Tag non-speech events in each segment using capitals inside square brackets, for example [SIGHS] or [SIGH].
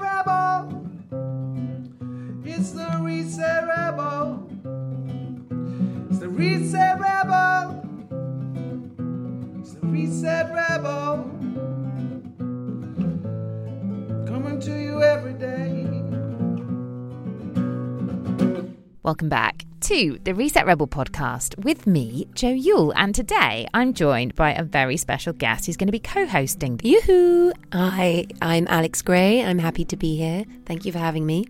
Rebel. It's the Rebel. It's the Rebel. It's the Rebel. Coming to you every day. Welcome back to the Reset Rebel podcast with me, Joe Yule. And today I'm joined by a very special guest who's going to be co hosting. Yoo-hoo! Hi, I'm Alex Gray. I'm happy to be here. Thank you for having me.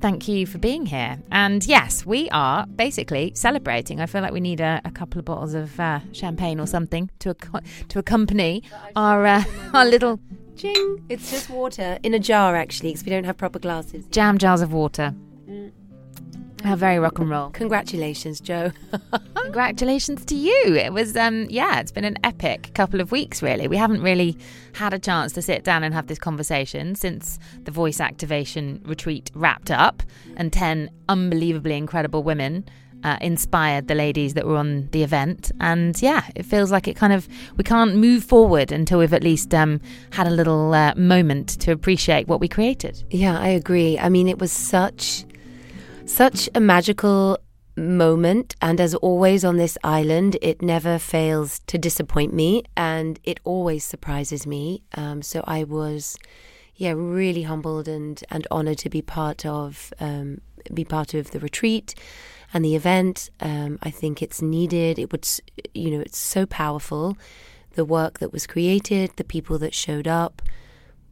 Thank you for being here. And yes, we are basically celebrating. I feel like we need a, a couple of bottles of uh, champagne or something to ac- to accompany our uh, our little Ching! It's just water in a jar, actually, because we don't have proper glasses. jam jars of water. How very rock and roll. Congratulations, Joe. [LAUGHS] Congratulations to you. It was, um, yeah, it's been an epic couple of weeks, really. We haven't really had a chance to sit down and have this conversation since the voice activation retreat wrapped up and 10 unbelievably incredible women. Uh, inspired the ladies that were on the event, and yeah, it feels like it kind of we can't move forward until we've at least um, had a little uh, moment to appreciate what we created. yeah, I agree. I mean, it was such, such a magical moment. And as always on this island, it never fails to disappoint me and it always surprises me. Um, so I was, yeah, really humbled and, and honored to be part of, um, be part of the retreat and the event. Um, I think it's needed. It would, you know, it's so powerful. The work that was created, the people that showed up,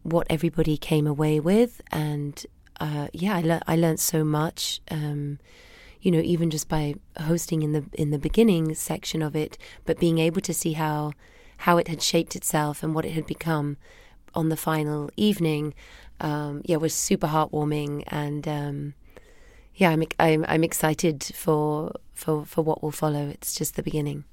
what everybody came away with, and uh, yeah, I, le- I learned so much. Um, you know, even just by hosting in the in the beginning section of it, but being able to see how how it had shaped itself and what it had become on the final evening, um, yeah, was super heartwarming and. Um, yeah, I'm, I'm I'm excited for for for what will follow. It's just the beginning.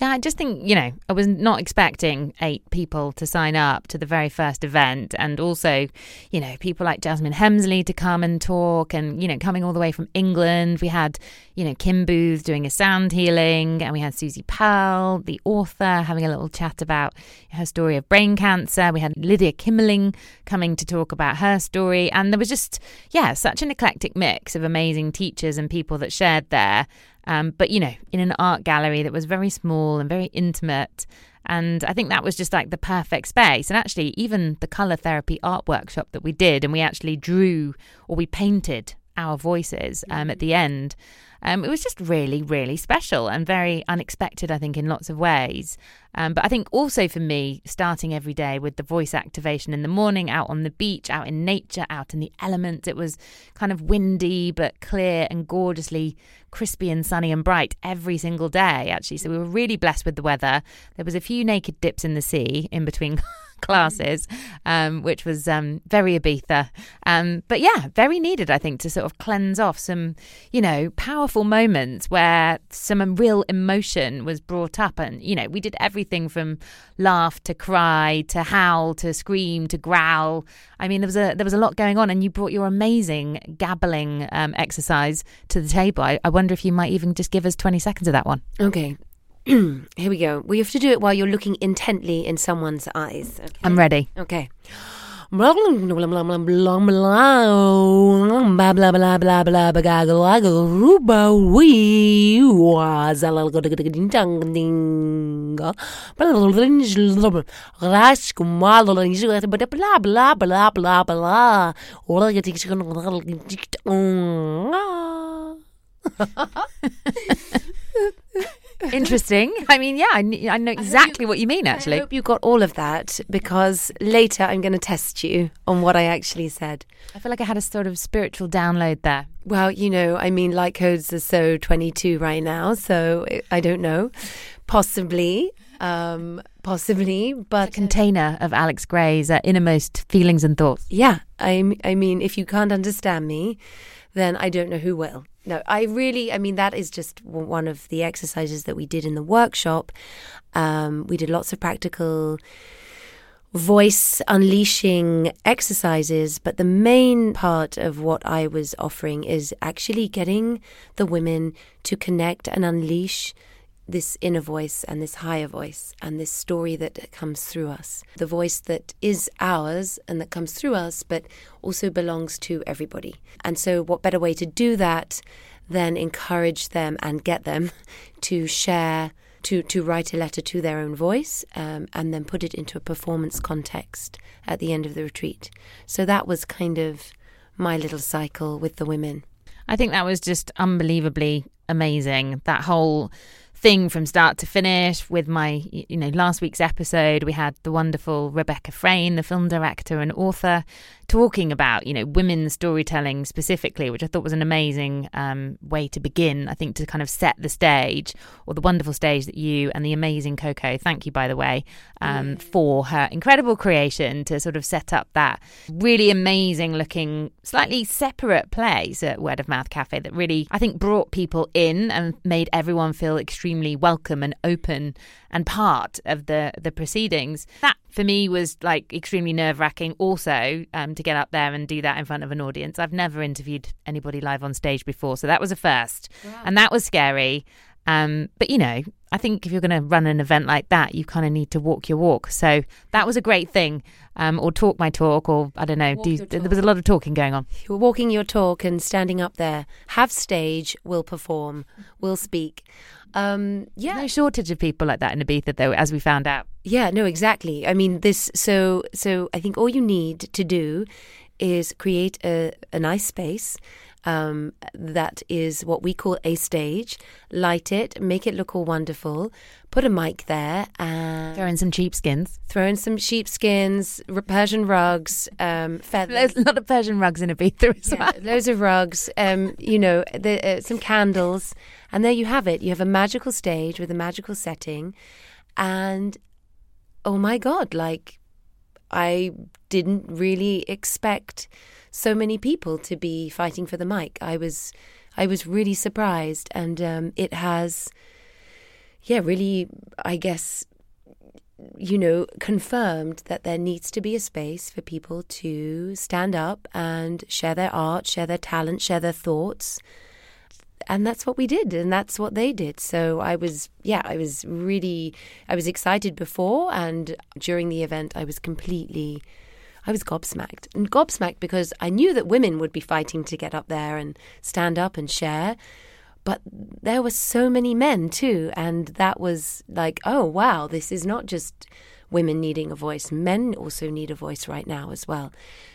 Yeah, I just think, you know, I was not expecting eight people to sign up to the very first event. And also, you know, people like Jasmine Hemsley to come and talk and, you know, coming all the way from England. We had, you know, Kim Booth doing a sound healing and we had Susie Pearl, the author, having a little chat about her story of brain cancer. We had Lydia Kimmerling coming to talk about her story. And there was just, yeah, such an eclectic mix of amazing teachers and people that shared there. Um, but you know, in an art gallery that was very small and very intimate. And I think that was just like the perfect space. And actually, even the color therapy art workshop that we did, and we actually drew or we painted our voices um, at the end. Um, it was just really, really special and very unexpected, I think, in lots of ways. Um, but I think also for me, starting every day with the voice activation in the morning, out on the beach, out in nature, out in the elements, it was kind of windy but clear and gorgeously crispy and sunny and bright every single day, actually. So we were really blessed with the weather. There was a few naked dips in the sea in between [LAUGHS] classes, um, which was um, very Ibiza. Um, but yeah, very needed, I think, to sort of cleanse off some, you know, powerful moments where some real emotion was brought up. And, you know, we did everything from laugh to cry to howl to scream to growl. I mean, there was a there was a lot going on, and you brought your amazing gabbling um, exercise to the table. I, I wonder if you might even just give us twenty seconds of that one. Okay. Here we go. We have to do it while you're looking intently in someone's eyes. Okay. I'm ready. Okay. Blah blah blah blah blah blah blah blah blah blah blah blah blah blah blah Interesting. I mean, yeah, I, kn- I know exactly what you mean. Actually. I hope you got all of that because later I'm going to test you on what I actually said. I feel like I had a sort of spiritual download there. Well, you know, I mean, light codes are so 22 right now, so I don't know. Possibly, um, possibly, but A container of Alex Gray's uh, innermost feelings and thoughts. yeah, I, I mean, if you can't understand me, then I don't know who will. No, I really, I mean, that is just one of the exercises that we did in the workshop. Um, we did lots of practical voice unleashing exercises, but the main part of what I was offering is actually getting the women to connect and unleash this inner voice and this higher voice and this story that comes through us. The voice that is ours and that comes through us, but also belongs to everybody. And so, what better way to do that than encourage them and get them [LAUGHS] to share? To, to write a letter to their own voice um, and then put it into a performance context at the end of the retreat. So that was kind of my little cycle with the women. I think that was just unbelievably amazing. That whole thing from start to finish with my you know last week's episode we had the wonderful Rebecca Frayn the film director and author talking about you know women's storytelling specifically which I thought was an amazing um, way to begin I think to kind of set the stage or the wonderful stage that you and the amazing Coco thank you by the way um, mm. for her incredible creation to sort of set up that really amazing looking slightly separate place at Word of Mouth Cafe that really I think brought people in and made everyone feel extremely welcome and open and part of the the proceedings. That for me was like extremely nerve wracking. Also, um, to get up there and do that in front of an audience. I've never interviewed anybody live on stage before, so that was a first, wow. and that was scary. Um, but you know, I think if you're going to run an event like that, you kind of need to walk your walk. So that was a great thing, um, or talk my talk, or I don't know. Do, there was a lot of talking going on. You're walking your talk and standing up there. Have stage, will perform, will speak. Um, yeah, no shortage of people like that in Ibiza, though, as we found out. Yeah, no, exactly. I mean, this. So, so I think all you need to do is create a, a nice space um, that is what we call a stage. Light it, make it look all wonderful. Put a mic there and throw in some sheepskins. Throw in some sheepskins, Persian rugs, um, feathers. There's a lot of Persian rugs in Ibiza as yeah, well. Loads of rugs. Um, you know, the, uh, some candles, and there you have it. You have a magical stage with a magical setting, and oh my god, like I didn't really expect so many people to be fighting for the mic. I was I was really surprised, and um, it has, yeah, really, I guess, you know, confirmed that there needs to be a space for people to stand up and share their art, share their talent, share their thoughts. And that's what we did, and that's what they did. So I was, yeah, I was really, I was excited before, and during the event, I was completely I was gobsmacked. And gobsmacked because I knew that women would be fighting to get up there and stand up and share. But there were so many men too. And that was like, oh, wow, this is not just women needing a voice. Men also need a voice right now as well.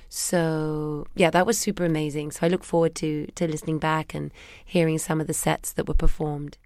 So yeah, that was super amazing. So I look forward to to listening back and hearing some of the sets that were performed.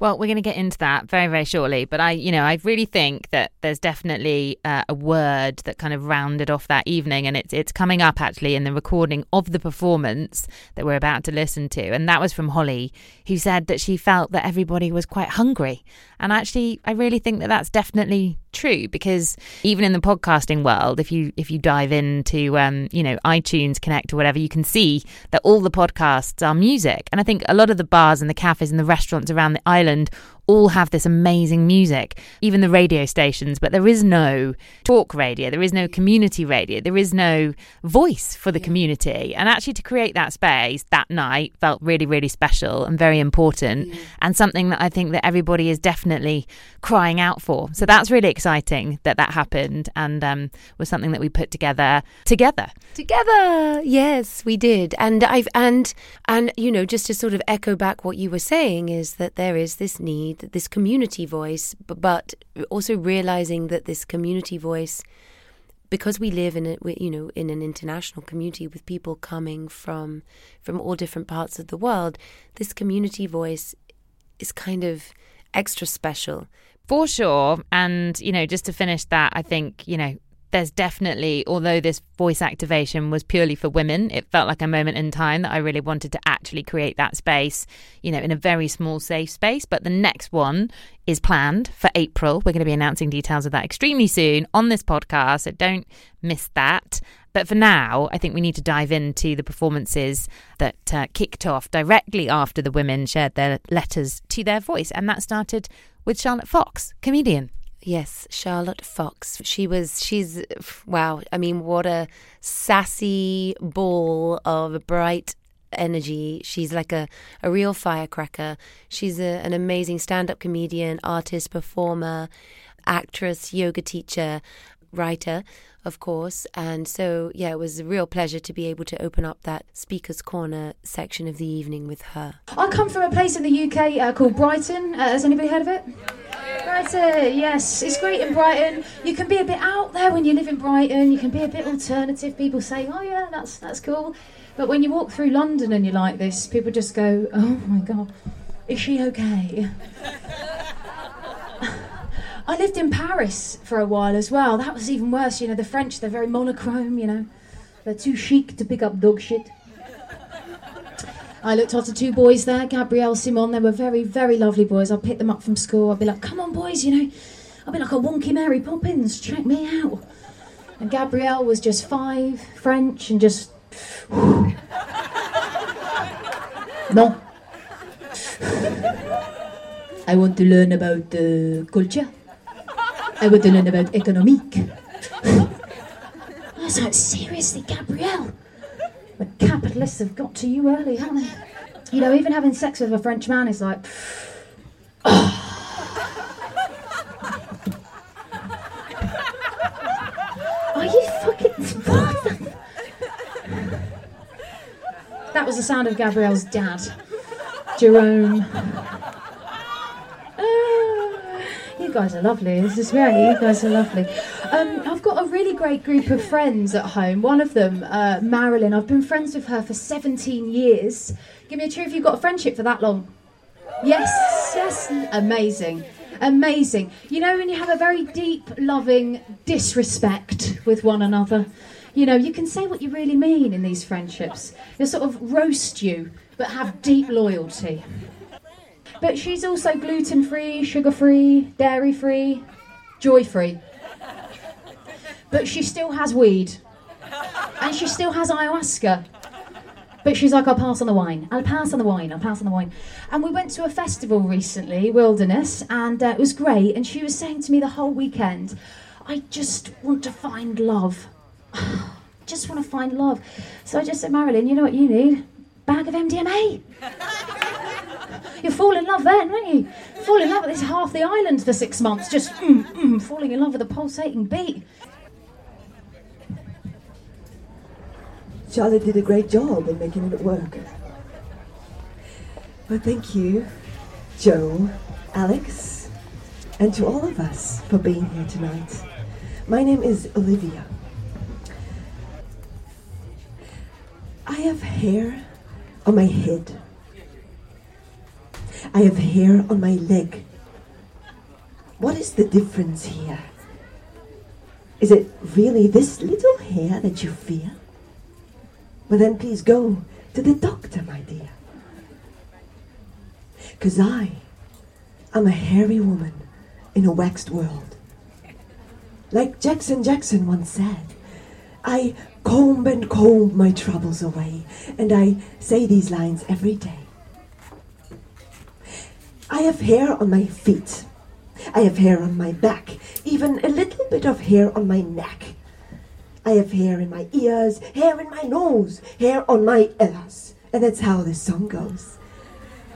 Well, we're going to get into that very, very shortly. But I, you know, I really think that there's definitely uh, a word that kind of rounded off that evening, and it's it's coming up actually in the recording of the performance that we're about to listen to, and that was from Holly, who said that she felt that everybody was quite hungry, and actually, I really think that that's definitely true because even in the podcasting world, if you if you dive into um, you know iTunes Connect or whatever, you can see that all the podcasts are music, and I think a lot of the bars and the cafes and the restaurants around the island Island all have this amazing music, even the radio stations, but there is no talk radio, there is no community radio, there is no voice for the community. And actually, to create that space that night felt really, really special and very important, yeah. and something that I think that everybody is definitely crying out for. So that's really exciting that that happened and um, was something that we put together together. Together, yes, we did. And I've and and you know, just to sort of echo back what you were saying is that there is this need need this community voice, but also realizing that this community voice, because we live in a you know in an international community with people coming from from all different parts of the world, this community voice is kind of extra special. For sure. And, you know, just to finish that, I think, you know, there's definitely, although this voice activation was purely for women, it felt like a moment in time that I really wanted to actually create that space, you know, in a very small, safe space. But the next one is planned for April. We're going to be announcing details of that extremely soon on this podcast, so don't miss that. But for now, I think we need to dive into the performances that uh, kicked off directly after the women shared their letters to their voice. And that started with Charlotte Fox, comedian. Yes, Charlotte Fox. She was, she's, wow. I mean, what a sassy ball of bright energy. She's like a, a real firecracker. She's a, an amazing stand up comedian, artist, performer, actress, yoga teacher, writer, of course. And so, yeah, it was a real pleasure to be able to open up that Speaker's Corner section of the evening with her. I come from a place in the UK uh, called Brighton. Uh, has anybody heard of it? Brighton, yes, it's great in Brighton. You can be a bit out there when you live in Brighton. You can be a bit alternative. People say, "Oh yeah, that's that's cool," but when you walk through London and you're like this, people just go, "Oh my god, is she okay?" I lived in Paris for a while as well. That was even worse. You know, the French, they're very monochrome, you know. They're too chic to pick up dog shit. I looked after two boys there, Gabrielle, Simon. They were very, very lovely boys. I'd pick them up from school. I'd be like, come on, boys, you know. I'd be like a wonky Mary Poppins. Check me out. And Gabrielle was just five, French, and just. [LAUGHS] no. [LAUGHS] I want to learn about uh, culture. I want to learn about economique. I was [LAUGHS] like, seriously, Gabrielle? The capitalists have got to you early, haven't they? You know, even having sex with a French man is like. [SIGHS] Are you fucking. [LAUGHS] that was the sound of Gabrielle's dad, Jerome. Ah, you guys are lovely. This is great. You guys are lovely. Um, I've got a really great group of friends at home. One of them, uh, Marilyn, I've been friends with her for 17 years. Give me a cheer if you've got a friendship for that long. Yes, yes, amazing. Amazing. You know, when you have a very deep, loving disrespect with one another, you know, you can say what you really mean in these friendships. They sort of roast you, but have deep loyalty. But she's also gluten free, sugar free, dairy free, joy free. But she still has weed. And she still has ayahuasca. But she's like, I'll pass on the wine. I'll pass on the wine. I'll pass on the wine. And we went to a festival recently, Wilderness, and uh, it was great. And she was saying to me the whole weekend, I just want to find love. [SIGHS] just want to find love. So I just said, Marilyn, you know what you need? Bag of MDMA. [LAUGHS] you fall in love then, don't you? Fall in love with this half the island for six months, just mm, mm, falling in love with a pulsating beat. Charlotte did a great job in making it work. Well, thank you, Joe, Alex, and to all of us for being here tonight. My name is Olivia. I have hair on my head. I have hair on my leg. What is the difference here? Is it really this little hair that you fear? Well, then please go to the doctor, my dear. Because I am a hairy woman in a waxed world. Like Jackson Jackson once said, I comb and comb my troubles away, and I say these lines every day. I have hair on my feet. I have hair on my back, even a little bit of hair on my neck. I have hair in my ears, hair in my nose, hair on my ears. And that's how this song goes.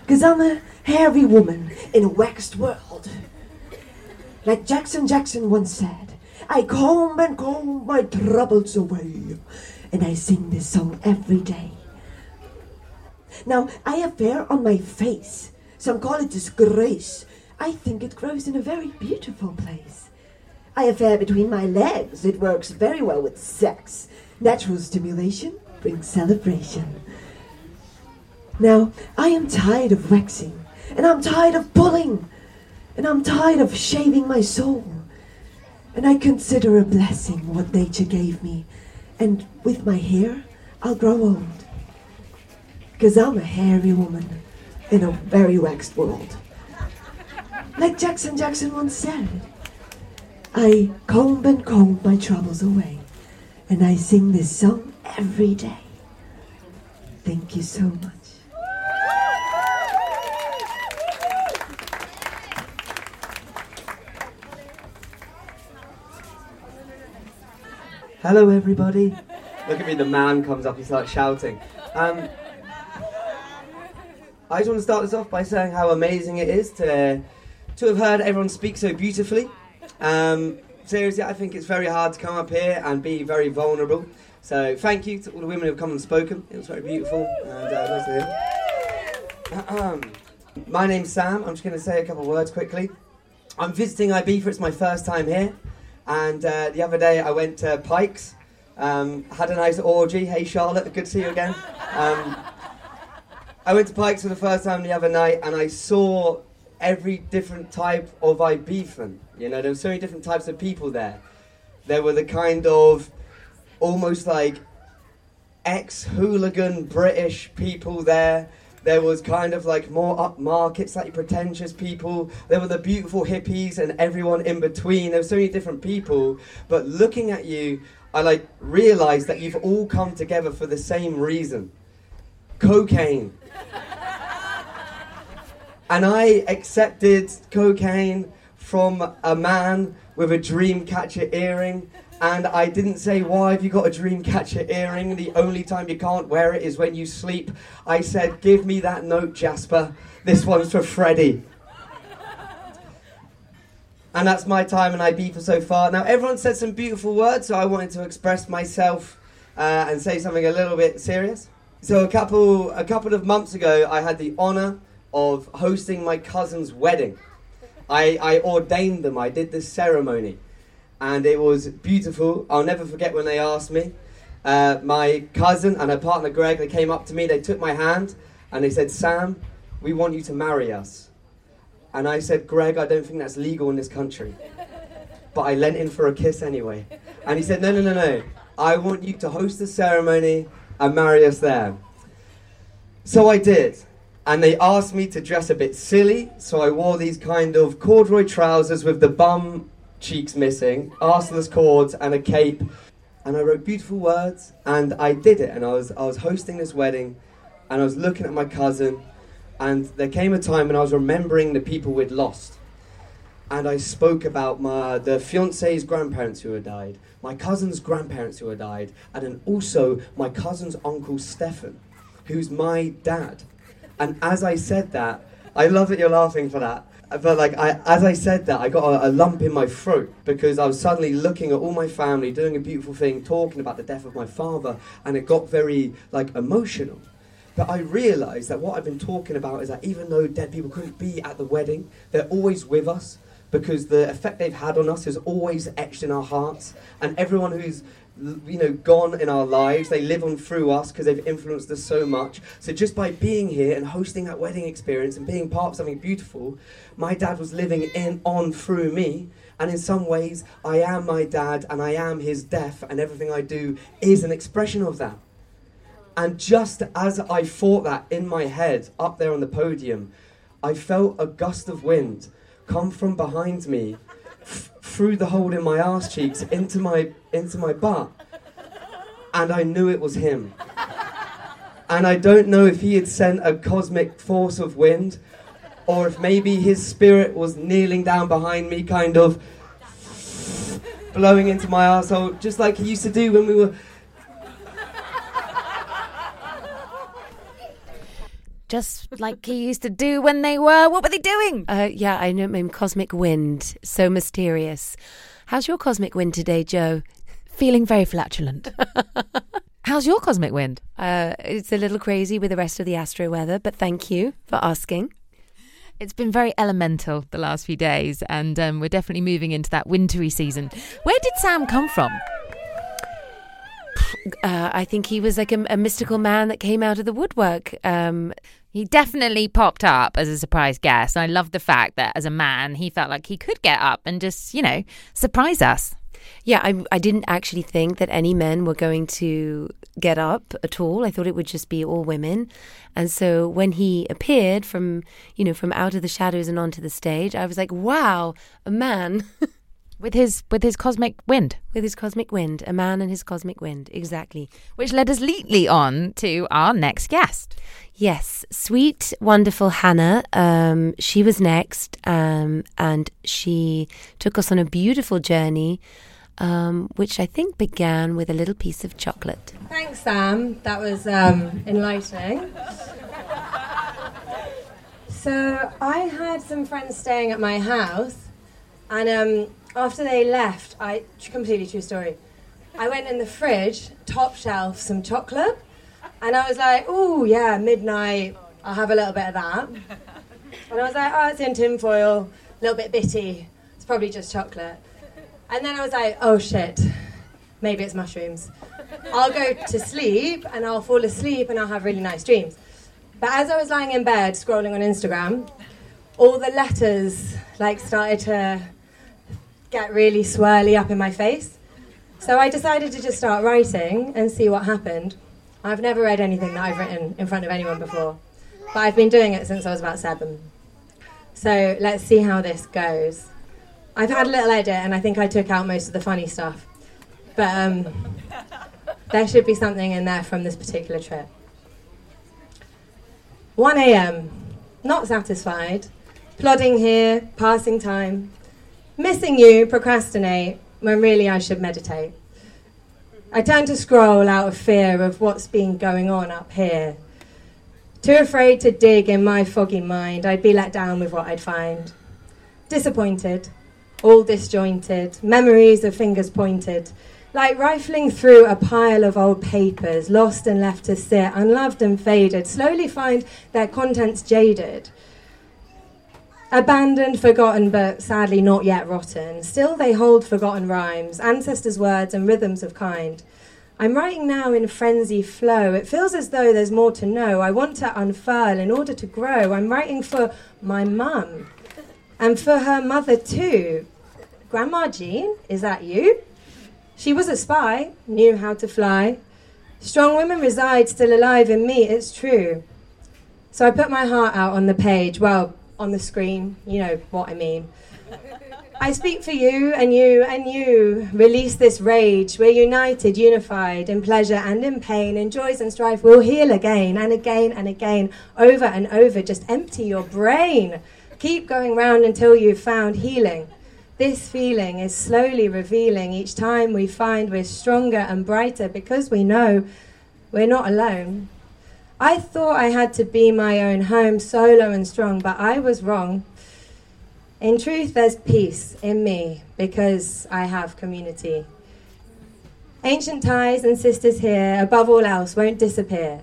Cause I'm a hairy woman in a waxed world. Like Jackson Jackson once said, I comb and comb my troubles away. And I sing this song every day. Now, I have hair on my face. Some call it disgrace. I think it grows in a very beautiful place. I have hair between my legs. It works very well with sex. Natural stimulation brings celebration. Now, I am tired of waxing, and I'm tired of pulling, and I'm tired of shaving my soul. And I consider a blessing what nature gave me. And with my hair, I'll grow old. Because I'm a hairy woman in a very waxed world. Like Jackson Jackson once said, I comb and comb my troubles away, and I sing this song every day. Thank you so much. Hello, everybody. Look at me, the man comes up, he starts shouting. Um, I just want to start this off by saying how amazing it is to to have heard everyone speak so beautifully. Um, seriously, I think it's very hard to come up here and be very vulnerable. So thank you to all the women who have come and spoken. It was very beautiful and uh, my name's Sam. I'm just going to say a couple of words quickly. I'm visiting Ibiza. It's my first time here. And uh, the other day I went to Pikes, um, had a nice orgy. Hey Charlotte, good to see you again. Um, I went to Pikes for the first time the other night and I saw every different type of Ibizan. You know, there were so many different types of people there. There were the kind of almost like ex hooligan British people there. There was kind of like more upmarket, slightly pretentious people. There were the beautiful hippies and everyone in between. There were so many different people. But looking at you, I like realized that you've all come together for the same reason cocaine. and I accepted cocaine from a man with a dream catcher earring and I didn't say, Why have you got a dream catcher earring? The only time you can't wear it is when you sleep. I said, Give me that note, Jasper. This one's for Freddie. And that's my time in Ibiza so far. Now, everyone said some beautiful words, so I wanted to express myself uh, and say something a little bit serious. So, a couple, a couple of months ago, I had the honour of hosting my cousin's wedding. I, I ordained them, I did the ceremony and it was beautiful. I'll never forget when they asked me. Uh, my cousin and her partner Greg, they came up to me, they took my hand, and they said, Sam, we want you to marry us. And I said, Greg, I don't think that's legal in this country. But I lent in for a kiss anyway. And he said, No, no, no, no. I want you to host the ceremony and marry us there. So I did. And they asked me to dress a bit silly, so I wore these kind of corduroy trousers with the bum cheeks missing, arseless cords, and a cape. And I wrote beautiful words, and I did it. And I was, I was hosting this wedding, and I was looking at my cousin, and there came a time when I was remembering the people we'd lost. And I spoke about my, the fiance's grandparents who had died, my cousin's grandparents who had died, and then also my cousin's uncle Stefan, who's my dad. And as I said that, I love that you're laughing for that but like I, as I said that, I got a, a, lump in my throat because I was suddenly looking at all my family doing a beautiful thing, talking about the death of my father, and it got very like emotional. But I realised that what I've been talking about is that even though dead people couldn't be at the wedding, they're always with us because the effect they've had on us is always etched in our hearts, and everyone who's you know, gone in our lives. They live on through us because they've influenced us so much. So just by being here and hosting that wedding experience and being part of something beautiful, my dad was living in on through me. And in some ways, I am my dad and I am his death, and everything I do is an expression of that. And just as I thought that in my head, up there on the podium, I felt a gust of wind come from behind me through the hole in my ass cheeks into my into my butt, and I knew it was him. And I don't know if he had sent a cosmic force of wind, or if maybe his spirit was kneeling down behind me, kind of blowing into my asshole, just like he used to do when we were just like he used to do when they were. What were they doing? Uh, yeah, I know. Maybe cosmic wind, so mysterious. How's your cosmic wind today, Joe? Feeling very flatulent. [LAUGHS] How's your cosmic wind? Uh, it's a little crazy with the rest of the astro weather, but thank you for asking. It's been very elemental the last few days, and um, we're definitely moving into that wintry season. Where did Sam come from? Uh, I think he was like a, a, mystical man that came out of the woodwork. Um, he definitely popped up as a surprise guest. And I love the fact that as a man, he felt like he could get up and just, you know, surprise us. Yeah, I, I didn't actually think that any men were going to get up at all. I thought it would just be all women. And so when he appeared from, you know, from out of the shadows and onto the stage, I was like, wow, a man. [LAUGHS] with his with his cosmic wind with his cosmic wind a man and his cosmic wind exactly which led us neatly on to our next guest yes sweet wonderful hannah um, she was next um, and she took us on a beautiful journey um, which I think began with a little piece of chocolate. Thanks, Sam. That was um, enlightening. So I had some friends staying at my house, and um, after they left, I completely true story. I went in the fridge, top shelf, some chocolate, and I was like, "Oh yeah, midnight. I'll have a little bit of that." And I was like, "Oh, it's in tinfoil, a little bit bitty. It's probably just chocolate." And then I was like, "Oh shit, maybe it's mushrooms." I'll go to sleep and I'll fall asleep and I'll have really nice dreams. But as I was lying in bed scrolling on Instagram, all the letters like started to get really swirly up in my face. So I decided to just start writing and see what happened. I've never read anything that I've written in front of anyone before, but I've been doing it since I was about seven. So let's see how this goes. I've had a little edit and I think I took out most of the funny stuff. But um, there should be something in there from this particular trip. 1 a.m. Not satisfied. Plodding here, passing time. Missing you, procrastinate, when really I should meditate. I turn to scroll out of fear of what's been going on up here. Too afraid to dig in my foggy mind, I'd be let down with what I'd find. Disappointed, all disjointed, memories of fingers pointed, like rifling through a pile of old papers, lost and left to sit, unloved and faded, slowly find their contents jaded. Abandoned, forgotten, but sadly not yet rotten. Still, they hold forgotten rhymes, ancestors' words, and rhythms of kind. I'm writing now in frenzy flow. It feels as though there's more to know. I want to unfurl in order to grow. I'm writing for my mum and for her mother too. Grandma Jean, is that you? She was a spy, knew how to fly. Strong women reside still alive in me, it's true. So I put my heart out on the page, well, on the screen, you know what I mean. [LAUGHS] I speak for you and you and you. Release this rage. We're united, unified, in pleasure and in pain, in joys and strife. We'll heal again and again and again, over and over. Just empty your brain. Keep going round until you've found healing. This feeling is slowly revealing each time we find we're stronger and brighter because we know we're not alone. I thought I had to be my own home, solo and strong, but I was wrong. In truth, there's peace in me because I have community. Ancient ties and sisters here, above all else, won't disappear.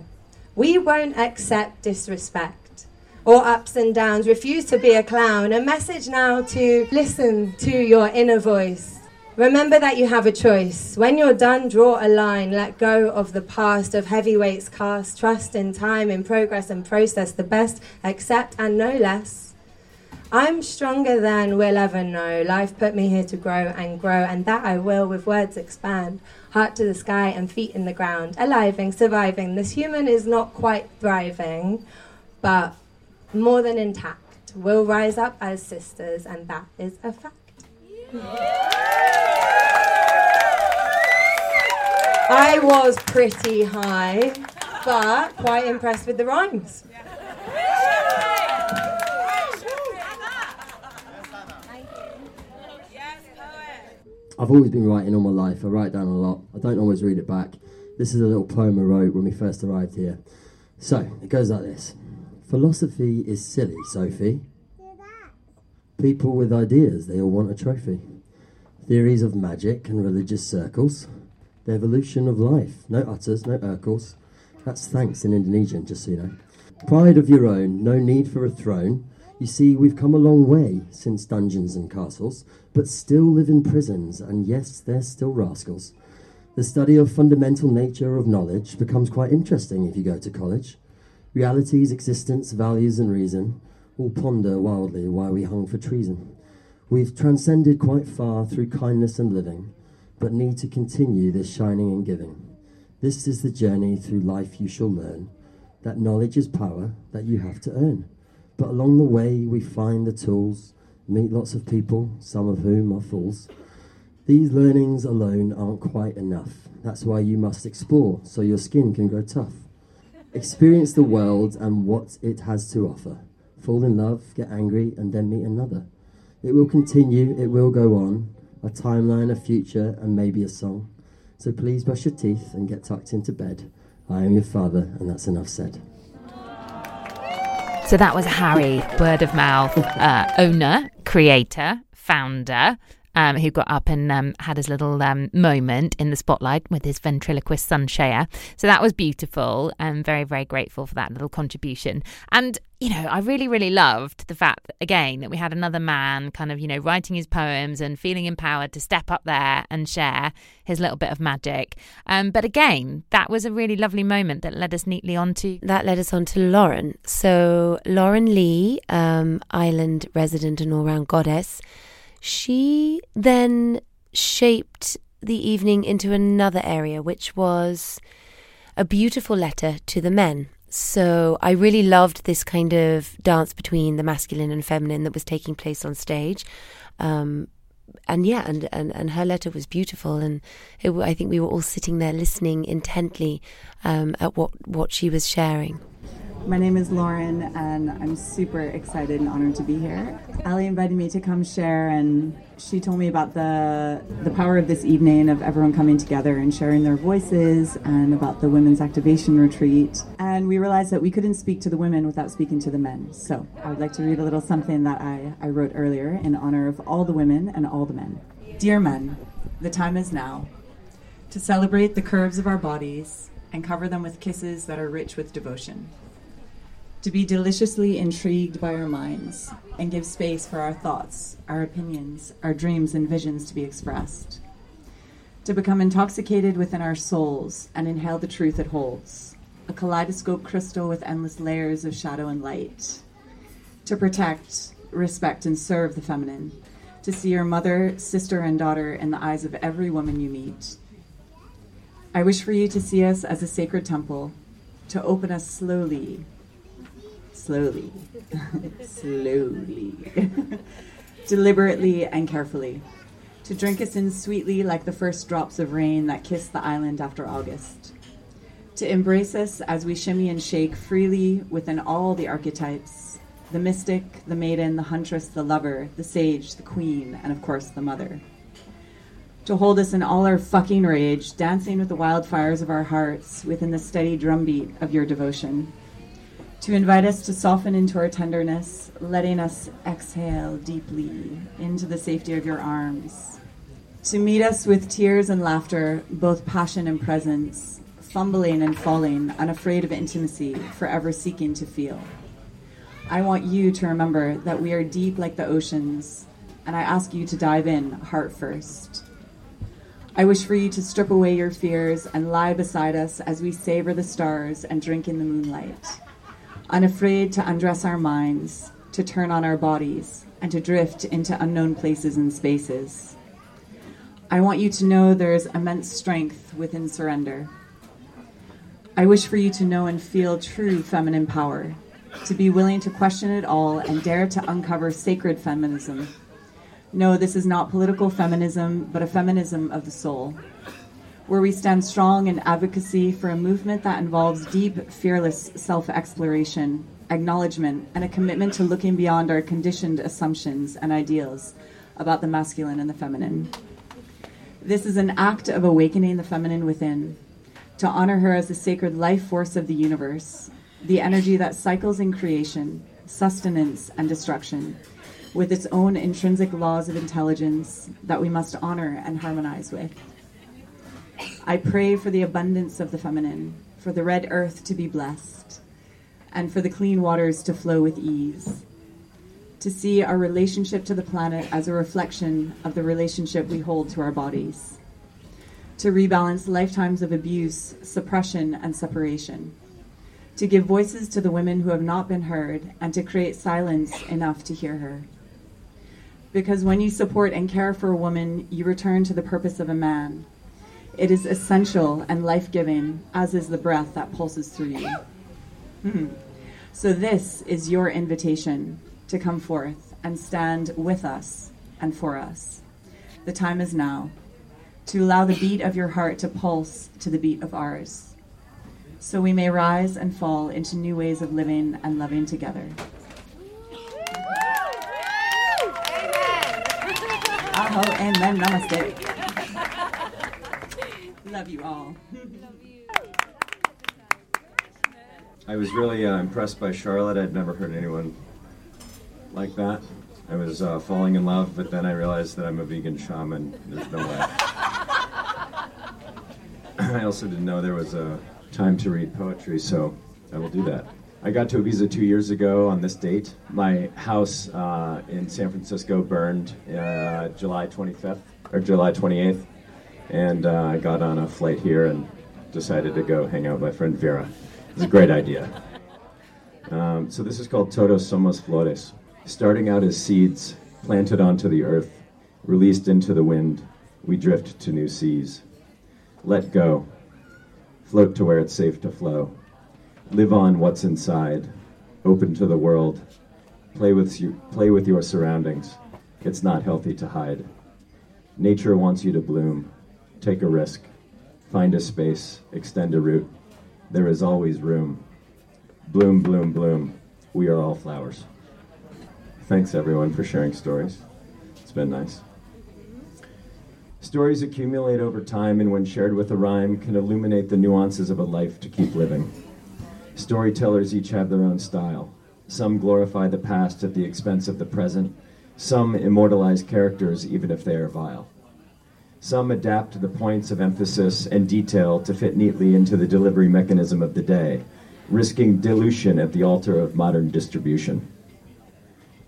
We won't accept disrespect or ups and downs. Refuse to be a clown. A message now to listen to your inner voice. Remember that you have a choice. When you're done, draw a line. Let go of the past, of heavyweights cast. Trust in time, in progress and process. The best, accept and no less. I'm stronger than we'll ever know. Life put me here to grow and grow, and that I will with words expand. Heart to the sky and feet in the ground. Aliving, surviving. This human is not quite thriving, but more than intact, We'll rise up as sisters, and that is a fact. I was pretty high, but quite impressed with the rhymes. I've always been writing all my life. I write down a lot. I don't always read it back. This is a little poem I wrote when we first arrived here. So, it goes like this. Philosophy is silly, Sophie. People with ideas, they all want a trophy. Theories of magic and religious circles. The evolution of life. No utters, no urkels. That's thanks in Indonesian, just so you know. Pride of your own, no need for a throne. You see, we've come a long way since dungeons and castles, but still live in prisons, and yes, they're still rascals. The study of fundamental nature of knowledge becomes quite interesting if you go to college. Reality's existence, values, and reason all ponder wildly why we hung for treason. We've transcended quite far through kindness and living, but need to continue this shining and giving. This is the journey through life you shall learn that knowledge is power that you have to earn. But along the way, we find the tools, meet lots of people, some of whom are fools. These learnings alone aren't quite enough. That's why you must explore so your skin can grow tough. Experience the world and what it has to offer. Fall in love, get angry, and then meet another. It will continue, it will go on. A timeline, a future, and maybe a song. So please brush your teeth and get tucked into bed. I am your father, and that's enough said. So that was Harry, word of mouth uh, owner, creator, founder, um, who got up and um, had his little um, moment in the spotlight with his ventriloquist son Shea. So that was beautiful. and very, very grateful for that little contribution. And you know, I really, really loved the fact, that, again, that we had another man kind of, you know, writing his poems and feeling empowered to step up there and share his little bit of magic. Um, but again, that was a really lovely moment that led us neatly onto. That led us on to Lauren. So, Lauren Lee, um, island resident and all round goddess, she then shaped the evening into another area, which was a beautiful letter to the men. So I really loved this kind of dance between the masculine and feminine that was taking place on stage. Um, and yeah, and, and, and her letter was beautiful, and it, I think we were all sitting there listening intently um, at what, what she was sharing. My name is Lauren, and I'm super excited and honored to be here. Ali invited me to come share, and she told me about the the power of this evening of everyone coming together and sharing their voices, and about the women's activation retreat. And we realized that we couldn't speak to the women without speaking to the men. So I would like to read a little something that I, I wrote earlier in honor of all the women and all the men. Dear men, the time is now to celebrate the curves of our bodies and cover them with kisses that are rich with devotion to be deliciously intrigued by our minds and give space for our thoughts, our opinions, our dreams, and visions to be expressed. To become intoxicated within our souls and inhale the truth it holds, a kaleidoscope crystal with endless layers of shadow and light. To protect, respect, and serve the feminine. To see your mother, sister, and daughter in the eyes of every woman you meet. I wish for you to see us as a sacred temple, to open us slowly slowly, slowly, deliberately and carefully, to drink us in sweetly like the first drops of rain that kiss the island after August, to embrace us as we shimmy and shake freely within all the archetypes. The mystic, the maiden, the huntress, the lover, the sage, the queen, and of course the mother. To hold us in all our fucking rage, dancing with the wildfires of our hearts within the steady drumbeat of your devotion to invite us to soften into our tenderness, letting us exhale deeply into the safety of your arms. To meet us with tears and laughter, both passion and presence, fumbling and falling, unafraid of intimacy, forever seeking to feel. I want you to remember that we are deep like the oceans, and I ask you to dive in heart first. I wish for you to strip away your fears and lie beside us as we savor the stars and drink in the moonlight unafraid to undress our minds, to turn on our bodies, and to drift into unknown places and spaces. I want you to know there is immense strength within surrender. I wish for you to know and feel true feminine power, to be willing to question it all and dare to uncover sacred feminism. No, this is not political feminism, but a feminism of the soul where we stand strong in advocacy for a movement that involves deep, fearless self exploration, acknowledgement, and a commitment to looking beyond our conditioned assumptions and ideals about the masculine and the feminine. This is an act of awakening the feminine within, to honor her as the sacred life force of the universe, the energy that cycles in creation, sustenance, and destruction, with its own intrinsic laws of intelligence that we must honor and harmonize with. I pray for the abundance of the feminine, for the red earth to be blessed, and for the clean waters to flow with ease. To see our relationship to the planet as a reflection of the relationship we hold to our bodies. To rebalance lifetimes of abuse, suppression, and separation. To give voices to the women who have not been heard, and to create silence enough to hear her. Because when you support and care for a woman, you return to the purpose of a man it is essential and life giving, as is the breath that pulses through you. Hmm. So, this is your invitation to come forth and stand with us and for us. The time is now to allow the beat of your heart to pulse to the beat of ours, so we may rise and fall into new ways of living and loving together. Aho, amen, namaste. Love you all. I was really uh, impressed by Charlotte. I'd never heard anyone like that. I was uh, falling in love, but then I realized that I'm a vegan shaman. There's no way. [CLEARS THROAT] I also didn't know there was a time to read poetry, so I will do that. I got to Ibiza two years ago on this date. My house uh, in San Francisco burned uh, July 25th or July 28th, and uh, I got on a flight here and decided to go hang out with my friend Vera. It's a great idea. Um, so this is called Todos Somos Flores. Starting out as seeds planted onto the earth, released into the wind, we drift to new seas. Let go. Float to where it's safe to flow. Live on what's inside. Open to the world. Play with, you, play with your surroundings. It's not healthy to hide. Nature wants you to bloom. Take a risk. Find a space. Extend a root. There is always room. Bloom, bloom, bloom. We are all flowers. Thanks, everyone, for sharing stories. It's been nice. Stories accumulate over time, and when shared with a rhyme, can illuminate the nuances of a life to keep living. Storytellers each have their own style. Some glorify the past at the expense of the present. Some immortalize characters even if they are vile. Some adapt the points of emphasis and detail to fit neatly into the delivery mechanism of the day, risking dilution at the altar of modern distribution.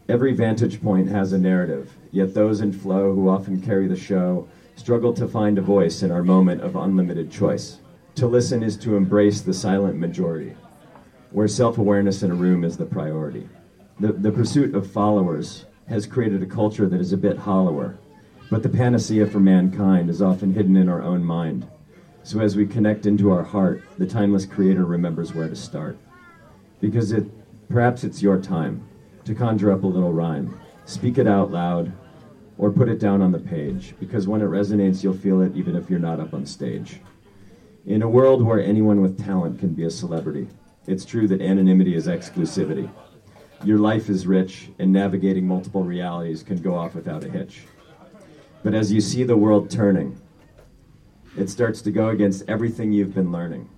Every vantage point has a narrative, yet those in flow who often carry the show struggle to find a voice in our moment of unlimited choice. To listen is to embrace the silent majority, where self awareness in a room is the priority. The, the pursuit of followers has created a culture that is a bit hollower, but the panacea for mankind is often hidden in our own mind. So as we connect into our heart, the timeless creator remembers where to start. Because it perhaps it's your time to conjure up a little rhyme. Speak it out loud or put it down on the page, because when it resonates, you'll feel it even if you're not up on stage. In a world where anyone with talent can be a celebrity, it's true that anonymity is exclusivity. Your life is rich, and navigating multiple realities can go off without a hitch. But as you see the world turning, it starts to go against everything you've been learning.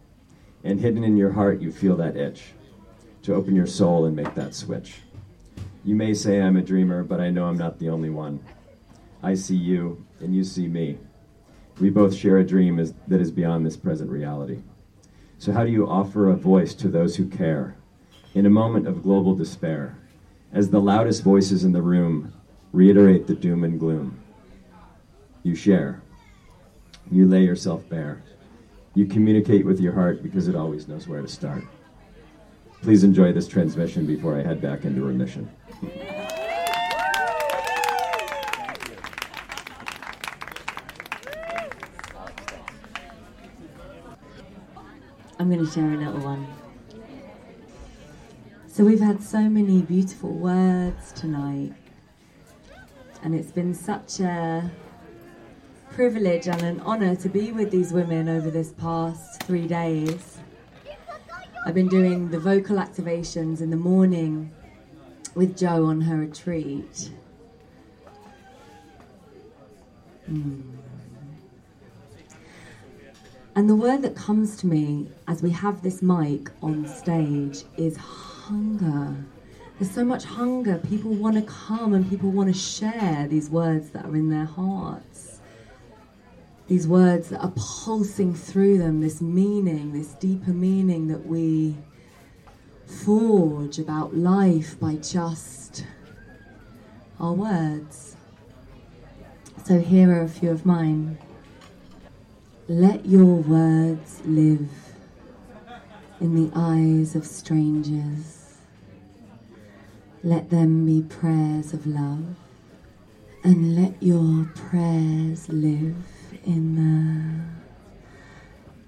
And hidden in your heart, you feel that itch to open your soul and make that switch. You may say I'm a dreamer, but I know I'm not the only one. I see you, and you see me. We both share a dream is, that is beyond this present reality. So, how do you offer a voice to those who care in a moment of global despair, as the loudest voices in the room reiterate the doom and gloom? You share. You lay yourself bare. You communicate with your heart because it always knows where to start. Please enjoy this transmission before I head back into remission. I'm going to share a little one. So, we've had so many beautiful words tonight, and it's been such a privilege and an honour to be with these women over this past three days. I've been doing the vocal activations in the morning with Jo on her retreat. Mm. And the word that comes to me as we have this mic on stage is hunger. There's so much hunger. People want to come and people want to share these words that are in their hearts. These words that are pulsing through them, this meaning, this deeper meaning that we forge about life by just our words. So here are a few of mine. Let your words live in the eyes of strangers. Let them be prayers of love, and let your prayers live in the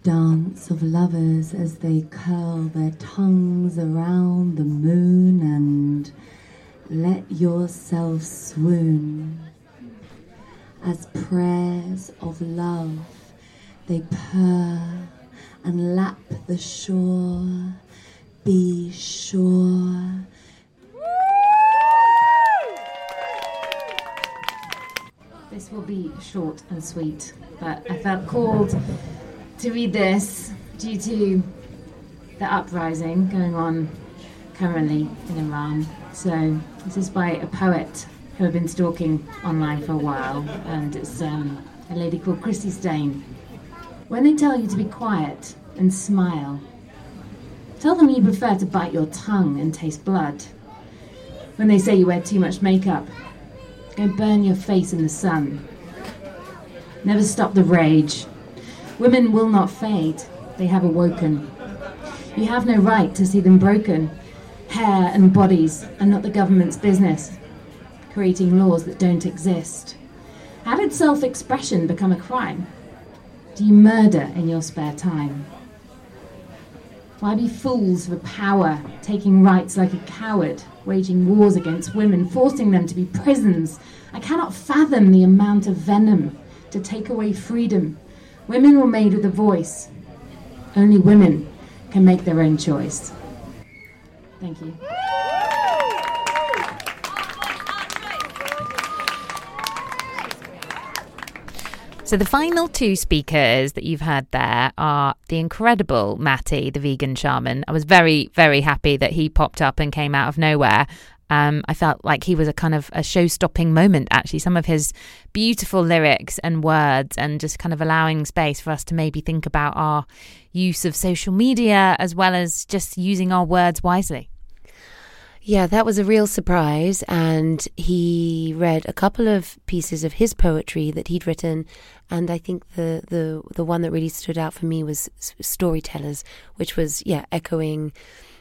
dance of lovers as they curl their tongues around the moon and let yourself swoon as prayers of love they purr and lap the shore. Be sure. This will be short and sweet, but I felt called to read this due to the uprising going on currently in Iran. So this is by a poet who I've been stalking online for a while, and it's um, a lady called Chrissy Stain. When they tell you to be quiet and smile, tell them you prefer to bite your tongue and taste blood. When they say you wear too much makeup, burn your face in the sun. Never stop the rage. Women will not fade, they have awoken. You have no right to see them broken. Hair and bodies are not the government's business, creating laws that don't exist. How did self expression become a crime? Do you murder in your spare time? Why be fools for power, taking rights like a coward, waging wars against women, forcing them to be prisons? I cannot fathom the amount of venom to take away freedom. Women were made with a voice. Only women can make their own choice. Thank you. So the final two speakers that you've had there are the incredible Matty, the vegan shaman. I was very, very happy that he popped up and came out of nowhere. Um, I felt like he was a kind of a show-stopping moment. Actually, some of his beautiful lyrics and words, and just kind of allowing space for us to maybe think about our use of social media as well as just using our words wisely. Yeah, that was a real surprise. And he read a couple of pieces of his poetry that he'd written. And I think the, the, the one that really stood out for me was Storytellers, which was, yeah, echoing,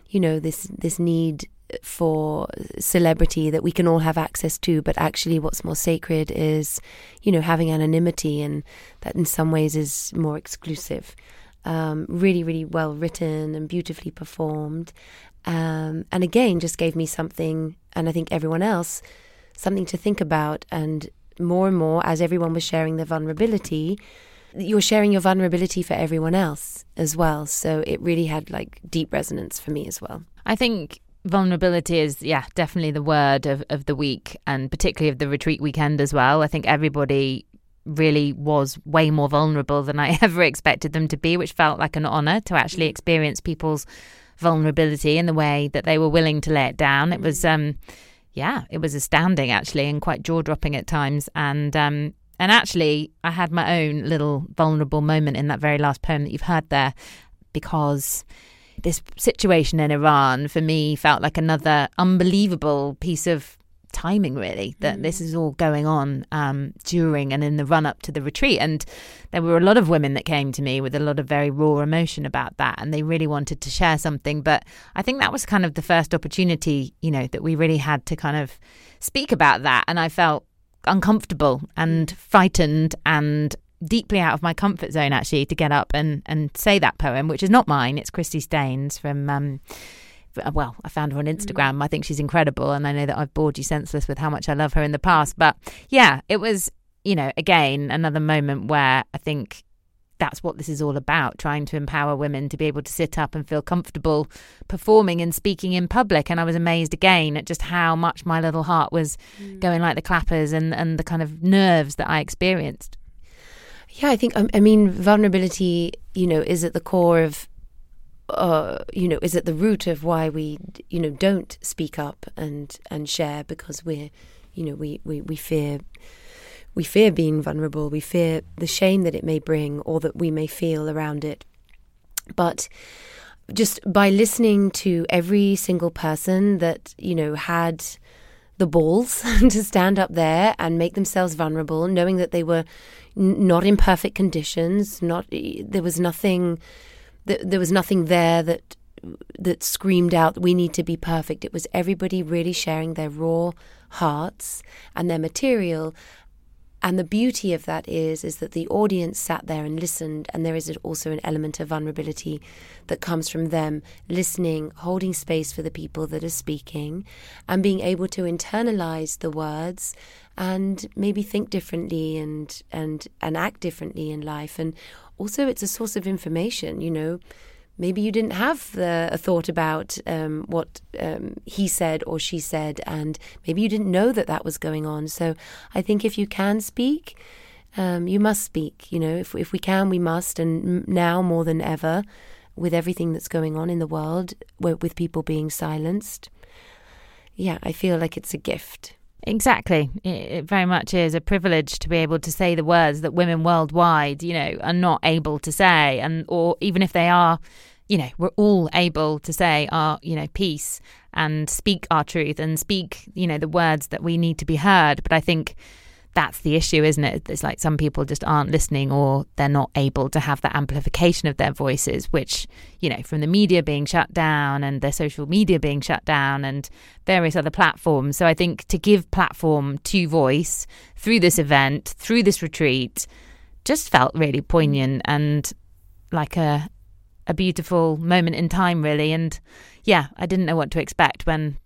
you know, this, this need for celebrity that we can all have access to, but actually, what's more sacred is, you know, having anonymity, and that in some ways is more exclusive. Um, really, really well written and beautifully performed. Um, and again, just gave me something, and I think everyone else, something to think about. And more and more, as everyone was sharing their vulnerability, you're sharing your vulnerability for everyone else as well. So it really had like deep resonance for me as well. I think vulnerability is yeah definitely the word of, of the week and particularly of the retreat weekend as well i think everybody really was way more vulnerable than i [LAUGHS] ever expected them to be which felt like an honor to actually experience people's vulnerability in the way that they were willing to lay it down. It was, um, yeah, it was astounding actually, and quite jaw dropping at times. And um, and actually, I had my own little vulnerable moment in that very last poem that you've heard there, because this situation in Iran for me felt like another unbelievable piece of timing really that mm. this is all going on um, during and in the run up to the retreat. And there were a lot of women that came to me with a lot of very raw emotion about that and they really wanted to share something. But i think that was kind of the first opportunity you know that we really had to kind of speak about that. And i felt uncomfortable and frightened and deeply out of my comfort zone actually to get up and and say that poem which is not mine. It's christy staines from um, well, I found her on mm. Instagram. Mm. I think she's incredible, and I know that I've bored you senseless with how much I love her in the past. But yeah, it was, you know, again another moment where I think that's what this is all about trying to empower women to be able to sit up and feel comfortable performing and speaking in public and i was amazed again at just how much my little heart was mm. going like the clappers and and the kind of nerves that i experienced yeah i think um, i mean vulnerability you know is at the core of uh, you know, is at the root of why we, you know, don't speak up and and share because we're, you know, we we we fear. We fear being vulnerable. We fear the shame that it may bring or that we may feel around it. But just by listening to every single person that, you know, had the balls [LAUGHS] to stand up there and make themselves vulnerable, knowing that they were n- not in perfect conditions, not there was nothing there was nothing there that that screamed out we need to be perfect. It was everybody really sharing their raw hearts and their material. And the beauty of that is is that the audience sat there and listened, and there is also an element of vulnerability that comes from them listening, holding space for the people that are speaking, and being able to internalize the words and maybe think differently and and and act differently in life. And also it's a source of information, you know. Maybe you didn't have the, a thought about um, what um, he said or she said, and maybe you didn't know that that was going on. So I think if you can speak, um, you must speak. You know, if if we can, we must, and now more than ever, with everything that's going on in the world, wi- with people being silenced. Yeah, I feel like it's a gift. Exactly. It, very much is a privilege to be able to say the words that women worldwide, you know, are not able to say. And, or even if they are, you know, we're all able to say our, you know, peace and speak our truth and speak, you know, the words that we need to be heard. But I think that's the issue, isn't it? It's like some people just aren't listening or they're not able to have that amplification of their voices, which, you know, from the media being shut down and their social media being shut down and various other platforms. So I think to give platform to voice through this event, through this retreat, just felt really poignant and like a a beautiful moment in time really and yeah i didn't know what to expect when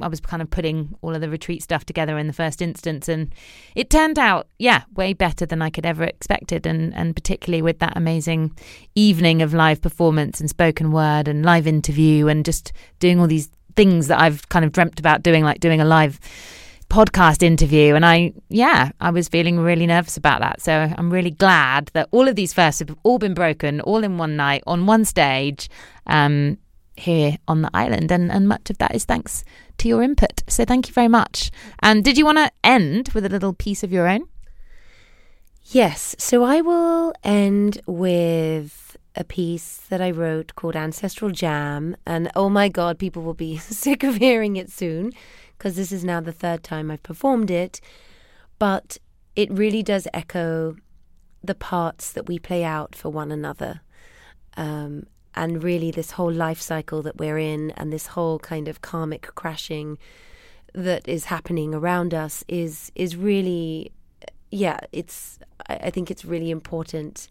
I was kind of putting all of the retreat stuff together in the first instance, and it turned out, yeah, way better than I could ever expected, and and particularly with that amazing evening of live performance and spoken word and live interview, and just doing all these things that I've kind of dreamt about doing, like doing a live podcast interview and I yeah I was feeling really nervous about that. So I'm really glad that all of these firsts have all been broken all in one night on one stage um here on the island and and much of that is thanks to your input. So thank you very much. And did you want to end with a little piece of your own? Yes. So I will end with a piece that I wrote called Ancestral Jam. And oh my God, people will be [LAUGHS] sick of hearing it soon because this is now the third time I've performed it. But it really does echo the parts that we play out for one another. Um, and really this whole life cycle that we're in and this whole kind of karmic crashing that is happening around us is is really yeah it's I, I think it's really important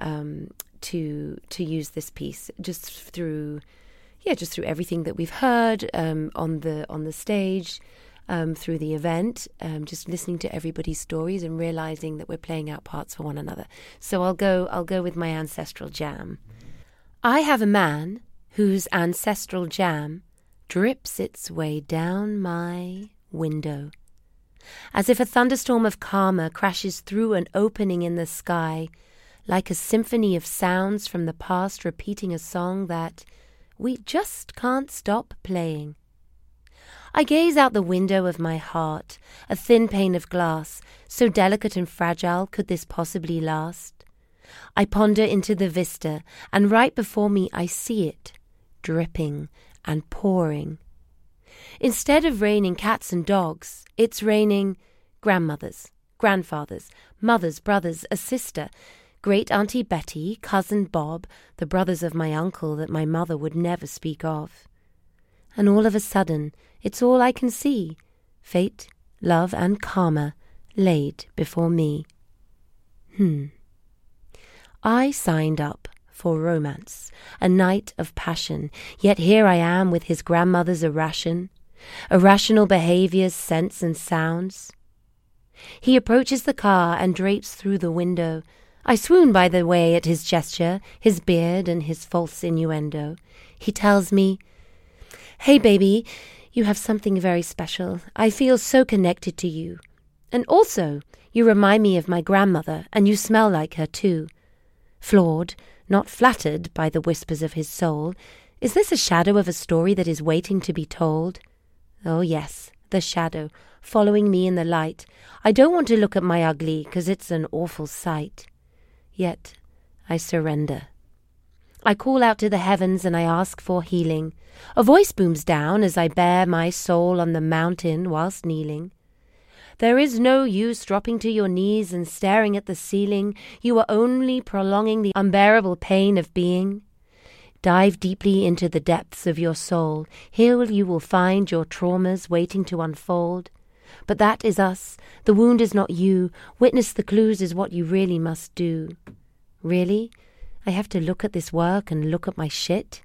um, to to use this piece just through yeah just through everything that we've heard um, on the on the stage um, through the event, um, just listening to everybody's stories and realizing that we're playing out parts for one another. So I'll go. I'll go with my ancestral jam. I have a man whose ancestral jam drips its way down my window. As if a thunderstorm of karma crashes through an opening in the sky, like a symphony of sounds from the past repeating a song that we just can't stop playing. I gaze out the window of my heart, a thin pane of glass, so delicate and fragile could this possibly last? I ponder into the vista, and right before me I see it, dripping and pouring. Instead of raining cats and dogs, it's raining grandmothers, grandfathers, mothers, brothers, a sister, great Auntie Betty, cousin Bob, the brothers of my uncle that my mother would never speak of. And all of a sudden, it's all I can see fate, love, and karma laid before me. Hmm. I signed up for romance, a night of passion, yet here I am with his grandmother's irration, irrational behaviors, scents, and sounds. He approaches the car and drapes through the window. I swoon by the way at his gesture, his beard, and his false innuendo. He tells me, Hey, baby, you have something very special. I feel so connected to you. And also, you remind me of my grandmother, and you smell like her, too flawed, not flattered by the whispers of his soul. Is this a shadow of a story that is waiting to be told? Oh, yes, the shadow, following me in the light. I don't want to look at my ugly, 'cause it's an awful sight. Yet I surrender. I call out to the heavens and I ask for healing. A voice booms down as I bear my soul on the mountain whilst kneeling. There is no use dropping to your knees and staring at the ceiling. You are only prolonging the unbearable pain of being. Dive deeply into the depths of your soul. Here you will find your traumas waiting to unfold. But that is us. The wound is not you. Witness the clues is what you really must do. Really? I have to look at this work and look at my shit?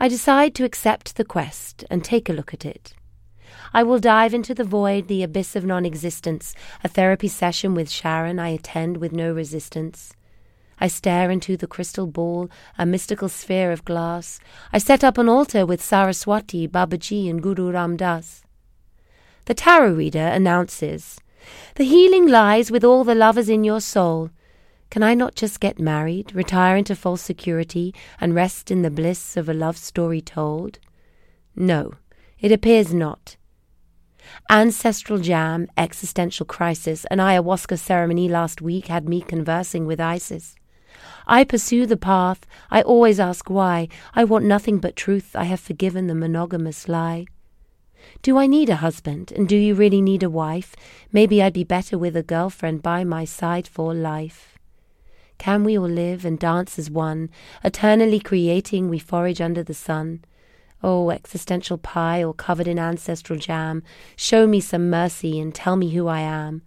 I decide to accept the quest and take a look at it. I will dive into the void, the abyss of non existence, a therapy session with Sharon I attend with no resistance. I stare into the crystal ball, a mystical sphere of glass. I set up an altar with Saraswati, Babaji, and Guru Ram Das. The tarot reader announces, The healing lies with all the lovers in your soul. Can I not just get married, retire into false security, and rest in the bliss of a love story told? No, it appears not. Ancestral jam, existential crisis, an ayahuasca ceremony last week had me conversing with Isis. I pursue the path, I always ask why. I want nothing but truth, I have forgiven the monogamous lie. Do I need a husband, and do you really need a wife? Maybe I'd be better with a girlfriend by my side for life. Can we all live and dance as one, eternally creating we forage under the sun? Oh, existential pie or covered in ancestral jam, show me some mercy and tell me who I am.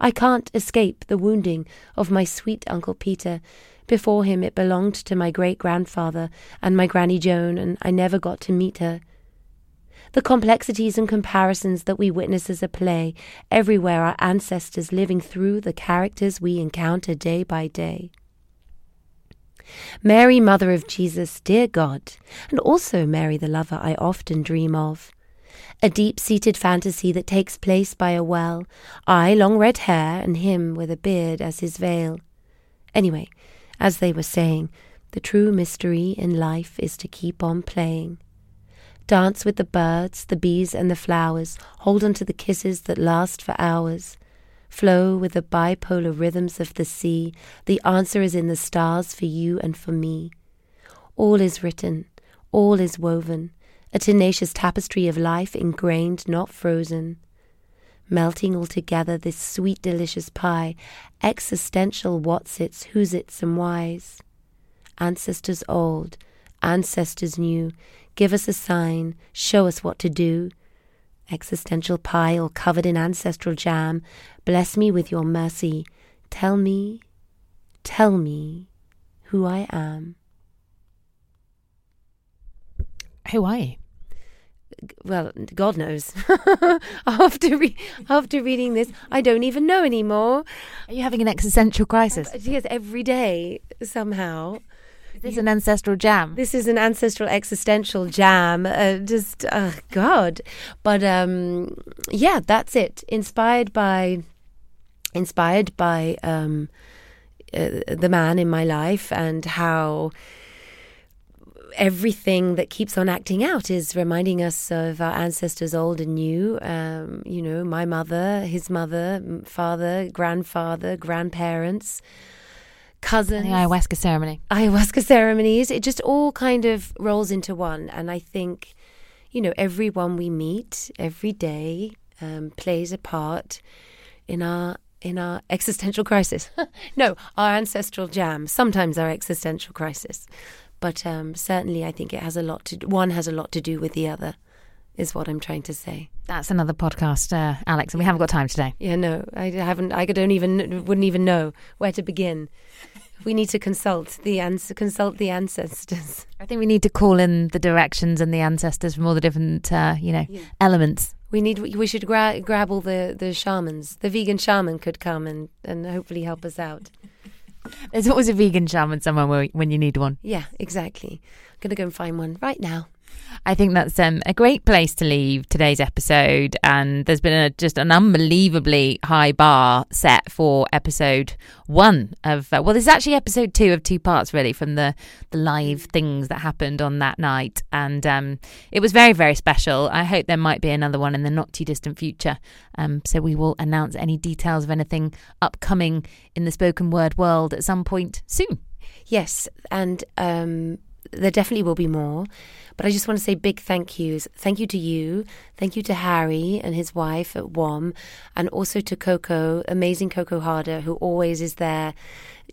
I can't escape the wounding of my sweet Uncle Peter. Before him it belonged to my great grandfather and my Granny Joan, and I never got to meet her. The complexities and comparisons that we witness as a play, everywhere our ancestors living through the characters we encounter day by day. Mary, Mother of Jesus, dear God, and also Mary, the lover I often dream of. A deep seated fantasy that takes place by a well, I, long red hair, and him with a beard as his veil. Anyway, as they were saying, the true mystery in life is to keep on playing. Dance with the birds, the bees, and the flowers, hold on to the kisses that last for hours flow with the bipolar rhythms of the sea. The answer is in the stars for you and for me. All is written, all is woven, a tenacious tapestry of life ingrained, not frozen. Melting altogether this sweet, delicious pie, existential what's its, who's its, and why's. Ancestors old, ancestors new, give us a sign, show us what to do existential pie or covered in ancestral jam, bless me with your mercy. Tell me, tell me who I am. Who are you? Well, God knows. [LAUGHS] after re- after reading this, I don't even know anymore. Are you having an existential crisis? Uh, yes, every day somehow. This is an ancestral jam. This is an ancestral existential jam. Uh, just, uh, God. But um, yeah, that's it. Inspired by, inspired by um, uh, the man in my life and how everything that keeps on acting out is reminding us of our ancestors, old and new. Um, you know, my mother, his mother, father, grandfather, grandparents cousins. The ayahuasca ceremony. Ayahuasca ceremonies. It just all kind of rolls into one. And I think, you know, everyone we meet every day um, plays a part in our in our existential crisis. [LAUGHS] no, our ancestral jam. Sometimes our existential crisis, but um, certainly I think it has a lot to. One has a lot to do with the other, is what I'm trying to say. That's another podcast, uh, Alex, and we haven't got time today. Yeah, no, I haven't. I don't even wouldn't even know where to begin. We need to consult the ans- consult the ancestors. I think we need to call in the directions and the ancestors from all the different, uh, you know, Yeah. elements. We need. We should gra- grab all the the shamans. The vegan shaman could come and and hopefully help us out. There's always a vegan shaman somewhere where, when you need one. Yeah, exactly. I'm gonna go and find one right now. I think that's um, a great place to leave today's episode. And there's been a, just an unbelievably high bar set for episode one of, uh, well, this is actually episode two of two parts, really, from the, the live things that happened on that night. And um, it was very, very special. I hope there might be another one in the not too distant future. Um, so we will announce any details of anything upcoming in the spoken word world at some point soon. Yes, and um, there definitely will be more. But I just want to say big thank yous. Thank you to you. Thank you to Harry and his wife at WOM, and also to Coco, amazing Coco Harder, who always is there,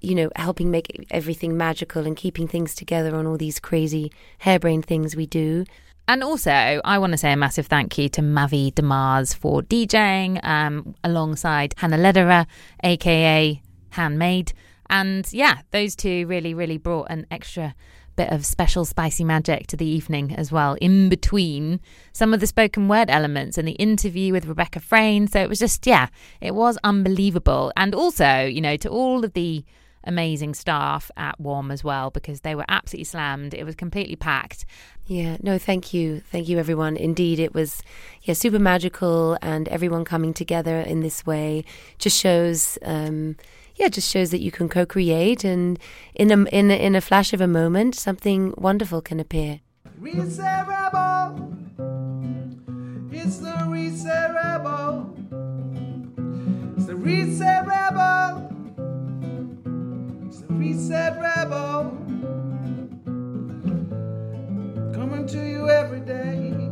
you know, helping make everything magical and keeping things together on all these crazy harebrained things we do. And also, I want to say a massive thank you to Mavi Demars for DJing um, alongside Hannah Lederer, aka Handmade. And yeah, those two really, really brought an extra bit of special spicy magic to the evening as well, in between some of the spoken word elements and the interview with Rebecca Frayn. So it was just, yeah, it was unbelievable. And also, you know, to all of the amazing staff at Warm as well, because they were absolutely slammed. It was completely packed. Yeah, no, thank you. Thank you, everyone. Indeed, it was, yeah, super magical, and everyone coming together in this way just shows, um, yeah, just shows that you can co-create, and in a in a, in a flash of a moment, something wonderful can appear. It's the Reset Rebel. It's the Reset Rebel. It's the Reset Rebel. Coming to you every day.